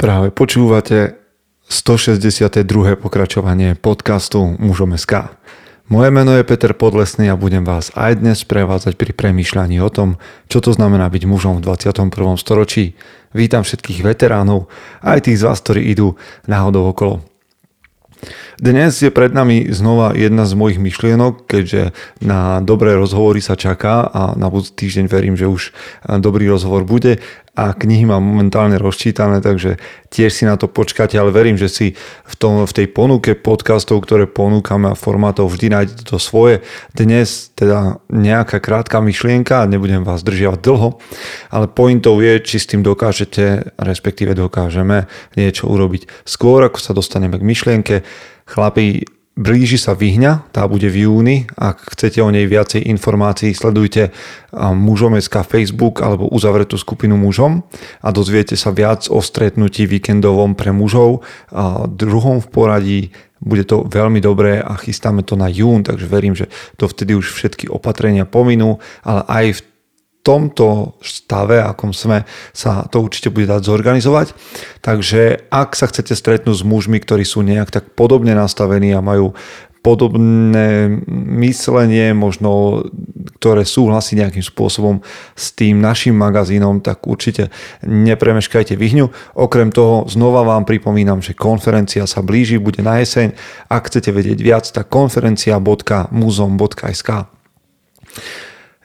Práve počúvate 162. pokračovanie podcastu Mužom SK. Moje meno je Peter Podlesný a budem vás aj dnes prevádzať pri premýšľaní o tom, čo to znamená byť mužom v 21. storočí. Vítam všetkých veteránov, aj tých z vás, ktorí idú náhodou okolo. Dnes je pred nami znova jedna z mojich myšlienok, keďže na dobré rozhovory sa čaká a na budúci týždeň verím, že už dobrý rozhovor bude a knihy mám momentálne rozčítané, takže tiež si na to počkáte, ale verím, že si v, tom, v tej ponuke podcastov, ktoré ponúkame a formátov vždy nájdete to svoje. Dnes teda nejaká krátka myšlienka, nebudem vás držiavať dlho, ale pointou je, či s tým dokážete, respektíve dokážeme niečo urobiť. Skôr ako sa dostaneme k myšlienke, Chlapi, blíži sa vyhňa, tá bude v júni. Ak chcete o nej viacej informácií, sledujte mužom SK Facebook alebo uzavretú skupinu mužom a dozviete sa viac o stretnutí víkendovom pre mužov. A druhom v poradí bude to veľmi dobré a chystáme to na jún, takže verím, že to vtedy už všetky opatrenia pominú, ale aj v tomto stave, akom sme, sa to určite bude dať zorganizovať. Takže ak sa chcete stretnúť s mužmi, ktorí sú nejak tak podobne nastavení a majú podobné myslenie, možno ktoré súhlasí nejakým spôsobom s tým našim magazínom, tak určite nepremeškajte vyhňu. Okrem toho znova vám pripomínam, že konferencia sa blíži, bude na jeseň. Ak chcete vedieť viac, tak konferencia.muzom.sk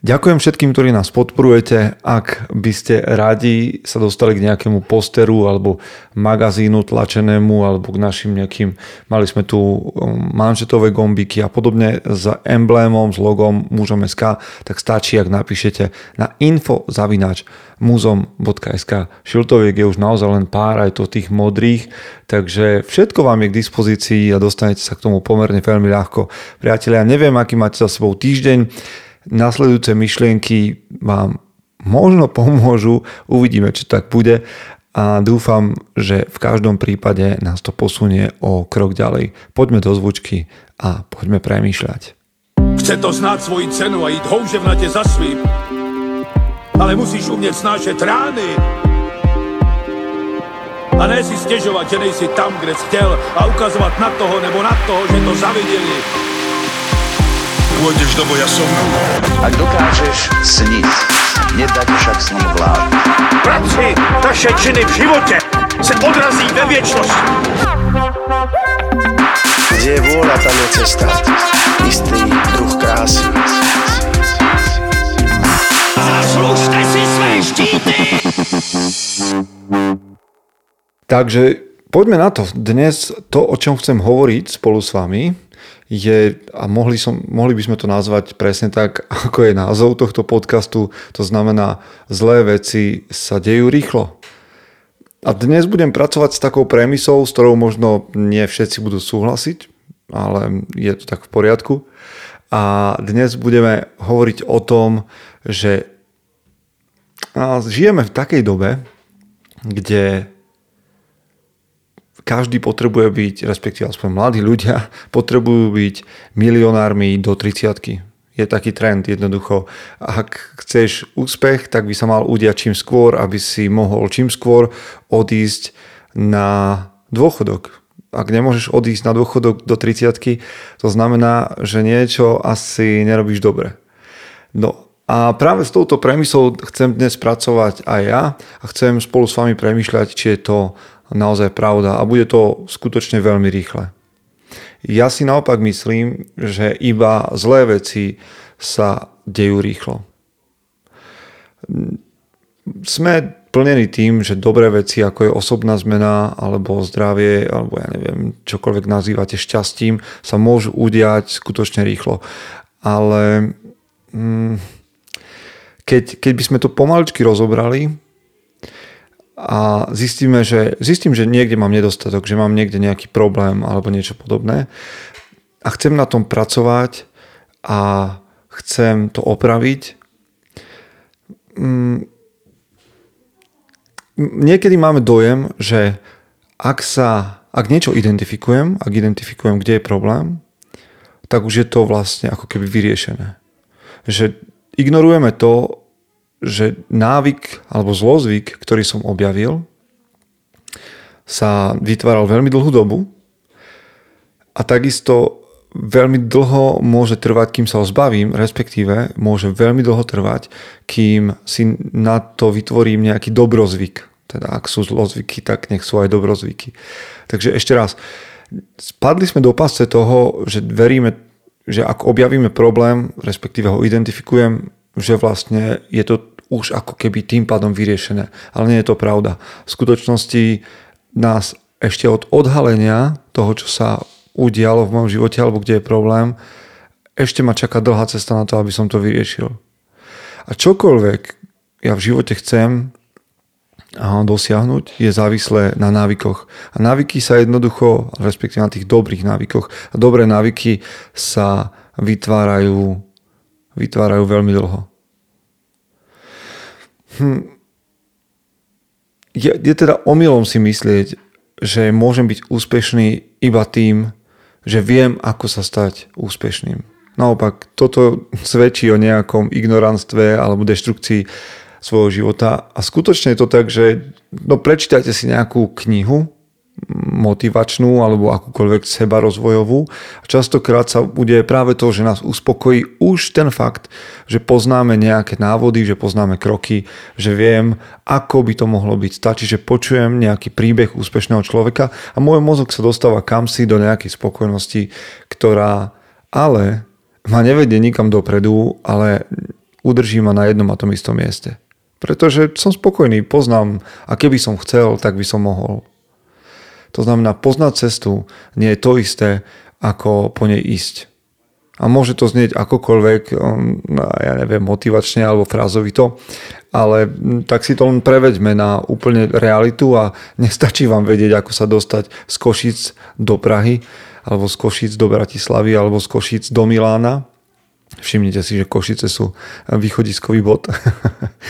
Ďakujem všetkým, ktorí nás podporujete. Ak by ste radi sa dostali k nejakému posteru alebo magazínu tlačenému alebo k našim nejakým, mali sme tu um, manžetové gombiky a podobne s emblémom, s logom mužom.sk, tak stačí, ak napíšete na info zavináč muzom.sk. Šiltoviek je už naozaj len pár aj to tých modrých, takže všetko vám je k dispozícii a dostanete sa k tomu pomerne veľmi ľahko. Priatelia, neviem, aký máte za sebou týždeň, nasledujúce myšlienky vám možno pomôžu, uvidíme, či tak bude a dúfam, že v každom prípade nás to posunie o krok ďalej. Poďme do zvučky a poďme premýšľať. Chce to znáť svoji cenu a ísť houževnate za svým. Ale musíš umieť snášať rány. A ne si stežovať, že nejsi tam, kde si chcel a ukazovať na toho nebo na toho, že to zavideli pôjdeš do boja som. Ak dokážeš sniť, nedať však snom vlád. Práci taše činy v živote se odrazí ve viečnosti. Kde je vôľa, tam je cesta. Istý druh krásy. Zaslužte si své štíty! Takže poďme na to. Dnes to, o čom chcem hovoriť spolu s vami, je, a mohli, som, mohli by sme to nazvať presne tak, ako je názov tohto podcastu, to znamená zlé veci sa dejú rýchlo. A dnes budem pracovať s takou premisou, s ktorou možno nie všetci budú súhlasiť, ale je to tak v poriadku. A dnes budeme hovoriť o tom, že žijeme v takej dobe, kde každý potrebuje byť, respektíve aspoň mladí ľudia, potrebujú byť milionármi do 30 je taký trend jednoducho. Ak chceš úspech, tak by sa mal udiať čím skôr, aby si mohol čím skôr odísť na dôchodok. Ak nemôžeš odísť na dôchodok do 30 to znamená, že niečo asi nerobíš dobre. No a práve s touto premyslou chcem dnes pracovať aj ja a chcem spolu s vami premyšľať, či je to naozaj pravda a bude to skutočne veľmi rýchle. Ja si naopak myslím, že iba zlé veci sa dejú rýchlo. Sme plnení tým, že dobré veci, ako je osobná zmena, alebo zdravie, alebo ja neviem, čokoľvek nazývate šťastím, sa môžu udiať skutočne rýchlo. Ale mm, keď, keď by sme to pomaličky rozobrali, a zistíme, že, zistím, že niekde mám nedostatok, že mám niekde nejaký problém alebo niečo podobné a chcem na tom pracovať a chcem to opraviť. Mm, niekedy máme dojem, že ak sa, ak niečo identifikujem, ak identifikujem, kde je problém, tak už je to vlastne ako keby vyriešené. Že ignorujeme to, že návyk alebo zlozvyk, ktorý som objavil, sa vytváral veľmi dlhú dobu a takisto veľmi dlho môže trvať, kým sa ho zbavím, respektíve môže veľmi dlho trvať, kým si na to vytvorím nejaký dobrozvyk. Teda ak sú zlozvyky, tak nech sú aj dobrozvyky. Takže ešte raz, spadli sme do pasce toho, že veríme, že ak objavíme problém, respektíve ho identifikujem, že vlastne je to už ako keby tým pádom vyriešené. Ale nie je to pravda. V skutočnosti nás ešte od odhalenia toho, čo sa udialo v mojom živote alebo kde je problém, ešte ma čaká dlhá cesta na to, aby som to vyriešil. A čokoľvek ja v živote chcem dosiahnuť, je závislé na návykoch. A návyky sa jednoducho, respektíve na tých dobrých návykoch, a dobré návyky sa vytvárajú, vytvárajú veľmi dlho. Hm. Je, je teda omylom si myslieť, že môžem byť úspešný iba tým, že viem, ako sa stať úspešným. Naopak, toto svedčí o nejakom ignoranstve alebo deštrukcii svojho života a skutočne je to tak, že no, prečítajte si nejakú knihu, motivačnú alebo akúkoľvek seba rozvojovú. Častokrát sa bude práve to, že nás uspokojí už ten fakt, že poznáme nejaké návody, že poznáme kroky, že viem, ako by to mohlo byť. Stačí, že počujem nejaký príbeh úspešného človeka a môj mozog sa dostáva kam si do nejakej spokojnosti, ktorá ale ma nevedie nikam dopredu, ale udrží ma na jednom a tom istom mieste. Pretože som spokojný, poznám a keby som chcel, tak by som mohol. To znamená, poznať cestu nie je to isté, ako po nej ísť. A môže to znieť akokoľvek, um, no, ja neviem, motivačne alebo frázovito, ale tak si to len preveďme na úplne realitu a nestačí vám vedieť, ako sa dostať z Košic do Prahy, alebo z Košic do Bratislavy, alebo z Košic do Milána. Všimnite si, že Košice sú východiskový bod.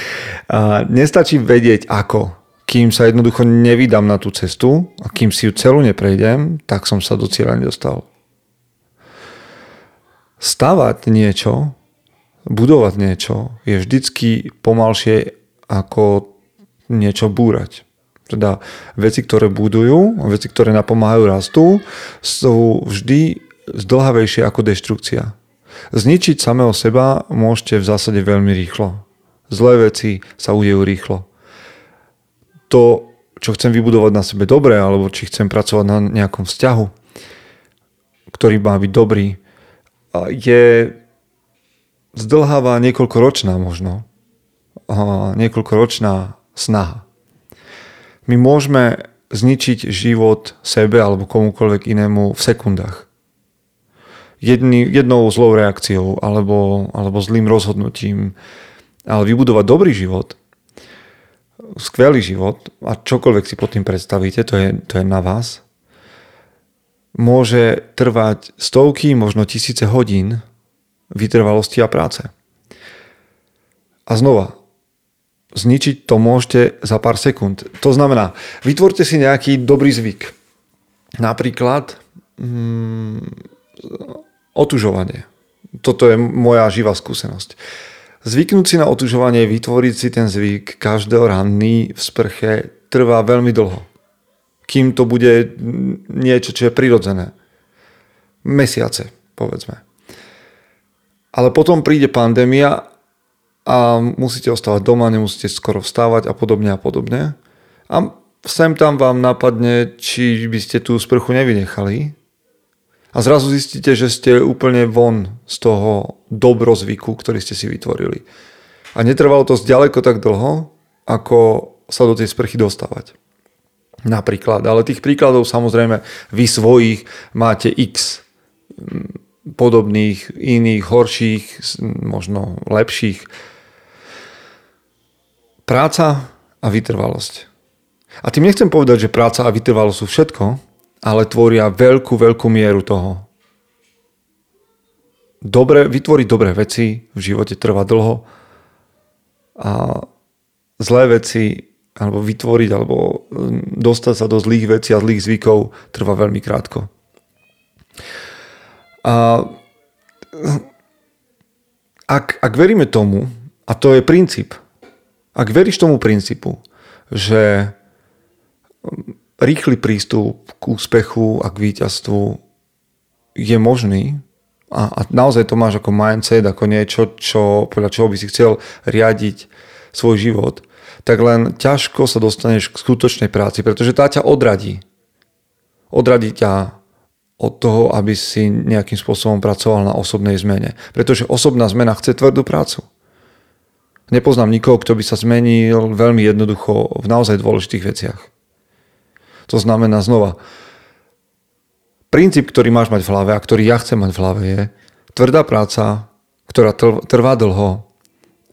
nestačí vedieť, ako kým sa jednoducho nevydám na tú cestu a kým si ju celú neprejdem, tak som sa do cieľa nedostal. Stavať niečo, budovať niečo je vždycky pomalšie ako niečo búrať. Teda veci, ktoré budujú, veci, ktoré napomáhajú rastu, sú vždy zdlhavejšie ako deštrukcia. Zničiť samého seba môžete v zásade veľmi rýchlo. Zlé veci sa udejú rýchlo to, čo chcem vybudovať na sebe dobre, alebo či chcem pracovať na nejakom vzťahu, ktorý má byť dobrý, je zdlháva niekoľkoročná možno. Niekoľkoročná snaha. My môžeme zničiť život sebe alebo komukoľvek inému v sekundách. Jedný, jednou zlou reakciou alebo, alebo zlým rozhodnutím. Ale vybudovať dobrý život skvelý život a čokoľvek si pod tým predstavíte, to je, to je na vás, môže trvať stovky, možno tisíce hodín vytrvalosti a práce. A znova, zničiť to môžete za pár sekúnd. To znamená, vytvorte si nejaký dobrý zvyk. Napríklad mm, otužovanie. Toto je moja živá skúsenosť. Zvyknúť si na otužovanie, vytvoriť si ten zvyk každého ranný v sprche trvá veľmi dlho. Kým to bude niečo, čo je prirodzené. Mesiace, povedzme. Ale potom príde pandémia a musíte ostávať doma, nemusíte skoro vstávať a podobne a podobne. A sem tam vám napadne, či by ste tú sprchu nevynechali, a zrazu zistíte, že ste úplne von z toho dobrozvyku, ktorý ste si vytvorili. A netrvalo to zďaleko tak dlho, ako sa do tej sprchy dostávať. Napríklad. Ale tých príkladov samozrejme vy svojich máte x podobných, iných, horších, možno lepších. Práca a vytrvalosť. A tým nechcem povedať, že práca a vytrvalosť sú všetko, ale tvoria veľkú, veľkú mieru toho. Dobre, vytvoriť dobré veci v živote trvá dlho a zlé veci alebo vytvoriť alebo hm, dostať sa do zlých vecí a zlých zvykov trvá veľmi krátko. A ak, ak veríme tomu, a to je princíp, ak veríš tomu princípu, že rýchly prístup k úspechu a k víťazstvu je možný a, a naozaj to máš ako mindset, ako niečo, čo, podľa čoho by si chcel riadiť svoj život, tak len ťažko sa dostaneš k skutočnej práci, pretože tá ťa odradí. Odradí ťa od toho, aby si nejakým spôsobom pracoval na osobnej zmene. Pretože osobná zmena chce tvrdú prácu. Nepoznám nikoho, kto by sa zmenil veľmi jednoducho v naozaj dôležitých veciach. To znamená znova, princíp, ktorý máš mať v hlave a ktorý ja chcem mať v hlave je tvrdá práca, ktorá trvá dlho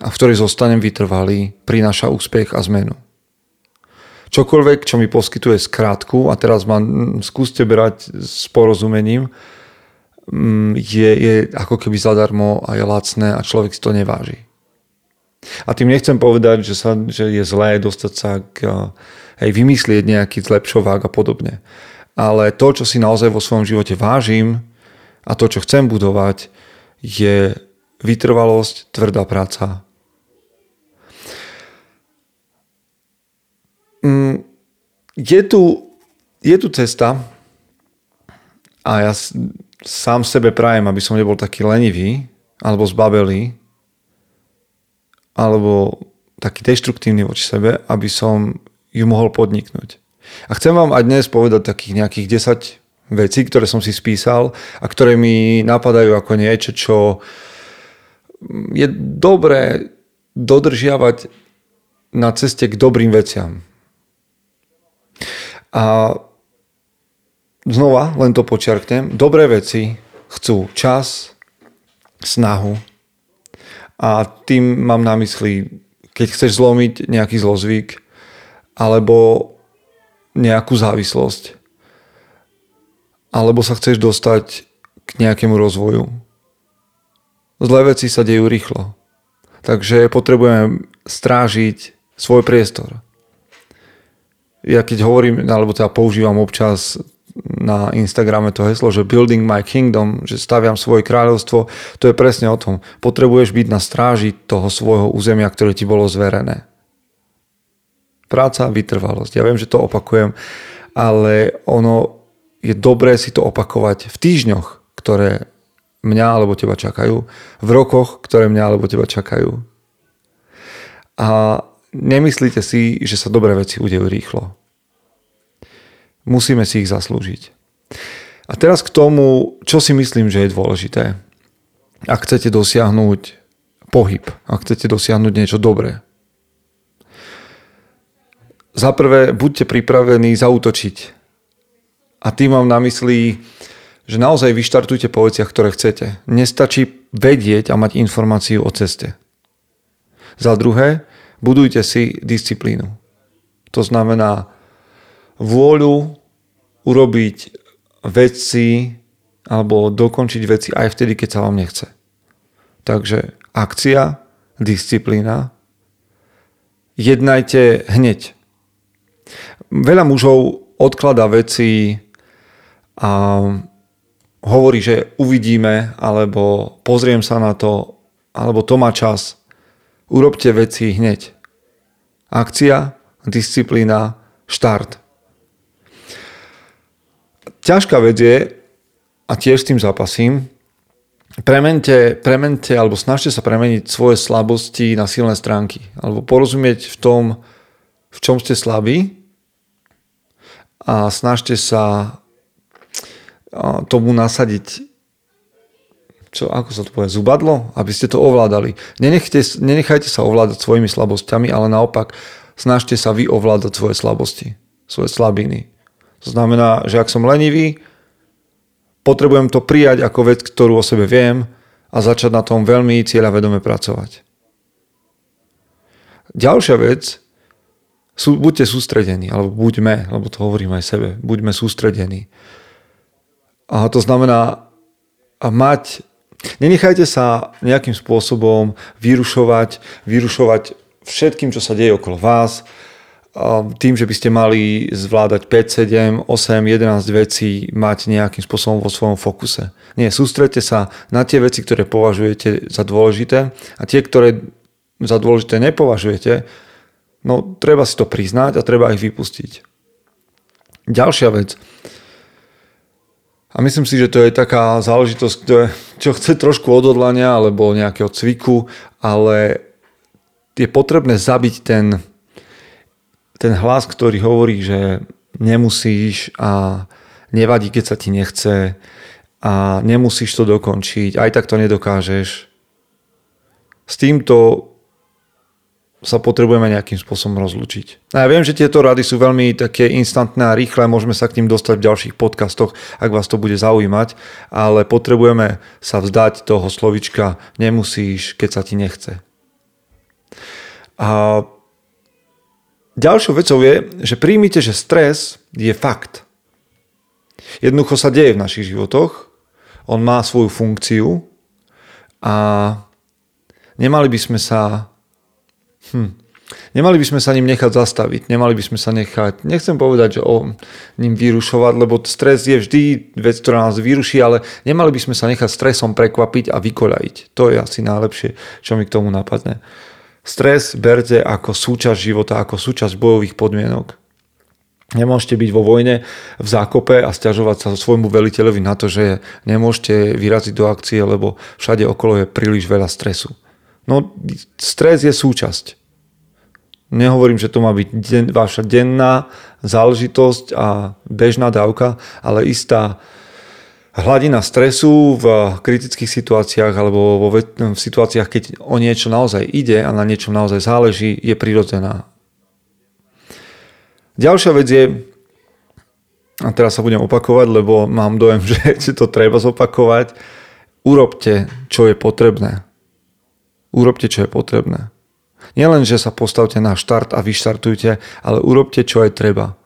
a v ktorej zostanem vytrvalý, prináša úspech a zmenu. Čokoľvek, čo mi poskytuje skrátku, a teraz ma skúste brať s porozumením, mm, je, je ako keby zadarmo a je lacné a človek si to neváži. A tým nechcem povedať, že, sa, že je zlé dostať sa k hej, vymyslieť nejaký zlepšovák a podobne. Ale to, čo si naozaj vo svojom živote vážim a to, čo chcem budovať, je vytrvalosť, tvrdá práca. Mm, je tu, je tu cesta a ja sám sebe prajem, aby som nebol taký lenivý alebo zbabelý alebo taký deštruktívny voči sebe, aby som ju mohol podniknúť. A chcem vám aj dnes povedať takých nejakých 10 vecí, ktoré som si spísal a ktoré mi napadajú ako niečo, čo je dobré dodržiavať na ceste k dobrým veciam. A znova, len to počiarknem, dobré veci chcú čas, snahu, a tým mám na mysli, keď chceš zlomiť nejaký zlozvyk alebo nejakú závislosť. Alebo sa chceš dostať k nejakému rozvoju. Zlé veci sa dejú rýchlo. Takže potrebujeme strážiť svoj priestor. Ja keď hovorím, alebo teda používam občas na Instagrame to heslo, že building my kingdom, že staviam svoje kráľovstvo, to je presne o tom. Potrebuješ byť na stráži toho svojho územia, ktoré ti bolo zverené. Práca, vytrvalosť. Ja viem, že to opakujem, ale ono je dobré si to opakovať v týždňoch, ktoré mňa alebo teba čakajú, v rokoch, ktoré mňa alebo teba čakajú. A nemyslíte si, že sa dobré veci udejú rýchlo Musíme si ich zaslúžiť. A teraz k tomu, čo si myslím, že je dôležité. Ak chcete dosiahnuť pohyb, ak chcete dosiahnuť niečo dobré. Za prvé, buďte pripravení zautočiť. A tým mám na mysli, že naozaj vyštartujte po veciach, ktoré chcete. Nestačí vedieť a mať informáciu o ceste. Za druhé, budujte si disciplínu. To znamená vôľu urobiť veci alebo dokončiť veci aj vtedy, keď sa vám nechce. Takže akcia, disciplína, jednajte hneď. Veľa mužov odklada veci a hovorí, že uvidíme, alebo pozriem sa na to, alebo to má čas. Urobte veci hneď. Akcia, disciplína, štart ťažká vec je, a tiež s tým zápasím, premente, premente alebo snažte sa premeniť svoje slabosti na silné stránky. Alebo porozumieť v tom, v čom ste slabí a snažte sa tomu nasadiť čo, ako sa to povie, zubadlo, aby ste to ovládali. Nenechajte, nenechajte sa ovládať svojimi slabosťami, ale naopak snažte sa vy ovládať svoje slabosti, svoje slabiny. To znamená, že ak som lenivý, potrebujem to prijať ako vec, ktorú o sebe viem a začať na tom veľmi cieľavedome pracovať. Ďalšia vec, sú, buďte sústredení, alebo buďme, lebo to hovorím aj sebe, buďme sústredení. A to znamená mať, nenechajte sa nejakým spôsobom vyrušovať, vyrušovať všetkým, čo sa deje okolo vás, tým, že by ste mali zvládať 5, 7, 8, 11 vecí, mať nejakým spôsobom vo svojom fokuse. Nie, sústredte sa na tie veci, ktoré považujete za dôležité a tie, ktoré za dôležité nepovažujete, no treba si to priznať a treba ich vypustiť. Ďalšia vec. A myslím si, že to je taká záležitosť, čo chce trošku odhodlania alebo nejakého cviku, ale je potrebné zabiť ten, ten hlas, ktorý hovorí, že nemusíš a nevadí, keď sa ti nechce a nemusíš to dokončiť, aj tak to nedokážeš. S týmto sa potrebujeme nejakým spôsobom rozlučiť. A ja viem, že tieto rady sú veľmi také instantné a rýchle, môžeme sa k tým dostať v ďalších podcastoch, ak vás to bude zaujímať, ale potrebujeme sa vzdať toho slovička nemusíš, keď sa ti nechce. A ďalšou vecou je, že príjmite, že stres je fakt. Jednoducho sa deje v našich životoch, on má svoju funkciu a nemali by sme sa Hm. Nemali by sme sa ním nechať zastaviť, nemali by sme sa nechať, nechcem povedať, že o ním vyrušovať, lebo stres je vždy vec, ktorá nás vyruší, ale nemali by sme sa nechať stresom prekvapiť a vykoľajiť. To je asi najlepšie, čo mi k tomu napadne. Stres berte ako súčasť života, ako súčasť bojových podmienok. Nemôžete byť vo vojne v zákope a stiažovať sa svojmu veliteľovi na to, že nemôžete vyraziť do akcie, lebo všade okolo je príliš veľa stresu. No, stres je súčasť. Nehovorím, že to má byť den, vaša denná záležitosť a bežná dávka, ale istá hladina stresu v kritických situáciách alebo vo, v situáciách, keď o niečo naozaj ide a na niečo naozaj záleží, je prirodzená. Ďalšia vec je, a teraz sa budem opakovať, lebo mám dojem, že si to treba zopakovať, urobte, čo je potrebné. Urobte, čo je potrebné. Nielen, že sa postavte na štart a vyštartujte, ale urobte, čo aj treba.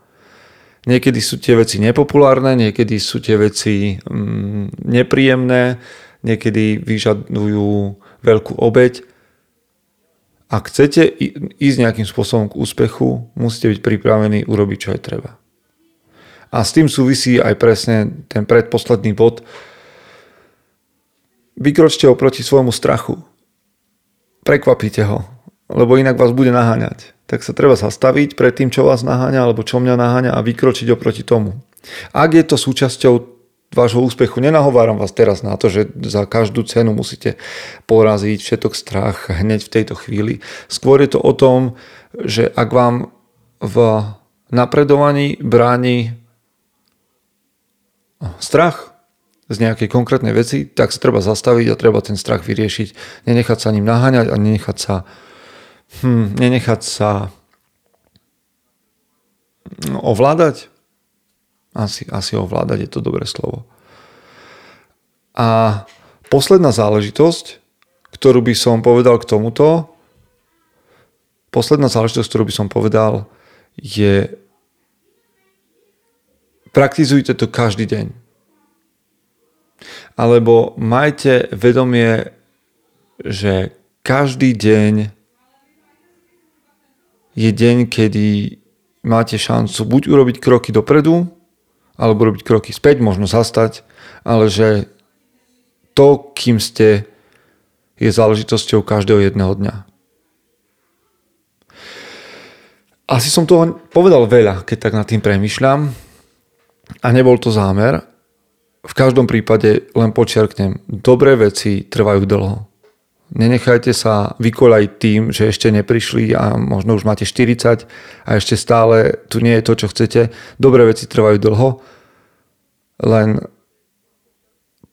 Niekedy sú tie veci nepopulárne, niekedy sú tie veci mm, nepríjemné, niekedy vyžadujú veľkú obeď. Ak chcete ísť nejakým spôsobom k úspechu, musíte byť pripravení urobiť, čo aj treba. A s tým súvisí aj presne ten predposledný bod. Vykročte oproti svojmu strachu prekvapíte ho, lebo inak vás bude naháňať. Tak sa treba zastaviť pred tým, čo vás naháňa, alebo čo mňa naháňa a vykročiť oproti tomu. Ak je to súčasťou vášho úspechu, nenahováram vás teraz na to, že za každú cenu musíte poraziť všetok strach hneď v tejto chvíli. Skôr je to o tom, že ak vám v napredovaní bráni strach, z nejakej konkrétnej veci, tak sa treba zastaviť a treba ten strach vyriešiť. Nenechať sa ním naháňať a nenechať sa hm, nenechať sa no, ovládať. Asi, asi ovládať je to dobré slovo. A posledná záležitosť, ktorú by som povedal k tomuto, posledná záležitosť, ktorú by som povedal, je praktizujte to každý deň alebo majte vedomie, že každý deň je deň, kedy máte šancu buď urobiť kroky dopredu, alebo robiť kroky späť, možno zastať, ale že to, kým ste, je záležitosťou každého jedného dňa. Asi som toho povedal veľa, keď tak nad tým premyšľam a nebol to zámer, v každom prípade len počiarknem, dobré veci trvajú dlho. Nenechajte sa vykolať tým, že ešte neprišli a možno už máte 40 a ešte stále tu nie je to, čo chcete. Dobré veci trvajú dlho, len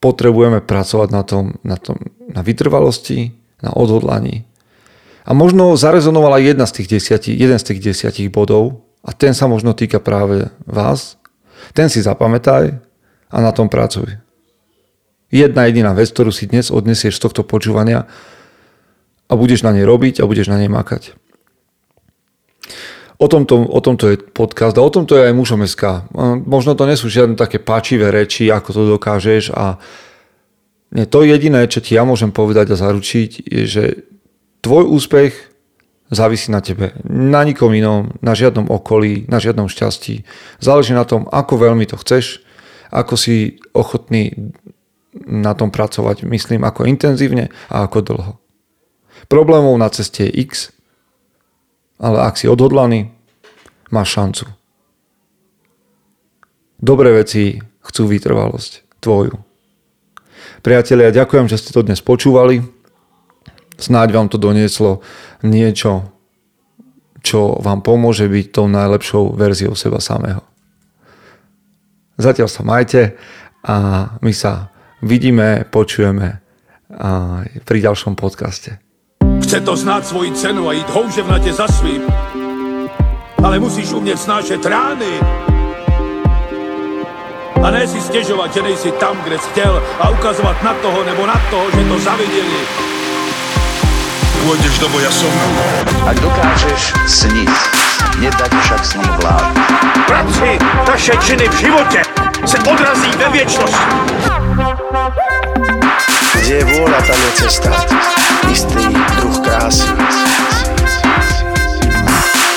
potrebujeme pracovať na tom, na, tom, na vytrvalosti, na odhodlaní. A možno zarezonovala jedna z tých desiatí, jeden z tých desiatich bodov a ten sa možno týka práve vás. Ten si zapamätaj, a na tom pracuj. Jedna jediná vec, ktorú si dnes odnesieš z tohto počúvania a budeš na nej robiť a budeš na nej makať. O tomto, o tomto je podcast a o tomto je aj mužom SK. Možno to nie sú žiadne také páčivé reči, ako to dokážeš a nie, to jediné, čo ti ja môžem povedať a zaručiť, je, že tvoj úspech závisí na tebe. Na nikom inom, na žiadnom okolí, na žiadnom šťastí. Záleží na tom, ako veľmi to chceš ako si ochotný na tom pracovať, myslím, ako intenzívne a ako dlho. Problémov na ceste je x, ale ak si odhodlaný, máš šancu. Dobré veci chcú vytrvalosť tvoju. Priatelia, ďakujem, že ste to dnes počúvali. Snáď vám to donieslo niečo, čo vám pomôže byť tou najlepšou verziou seba samého. Zatiaľ sa majte a my sa vidíme, počujeme pri ďalšom podcaste. Chce to znát svoji cenu a jít houževnatě za svým. Ale musíš umět snášet rány. A ne si stěžovat, že nejsi tam, kde jsi chtěl a ukazovat na toho nebo na toho, že to zaviděli. Pôjdeš do boja som. Ak dokážeš sniť, nedať však sním vlád. Práci taše činy v životě se odrazí ve věčnosti. Kde je vôľa, tam je cesta. Istý druh krásy.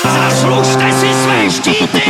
Zaslužte si své štíty!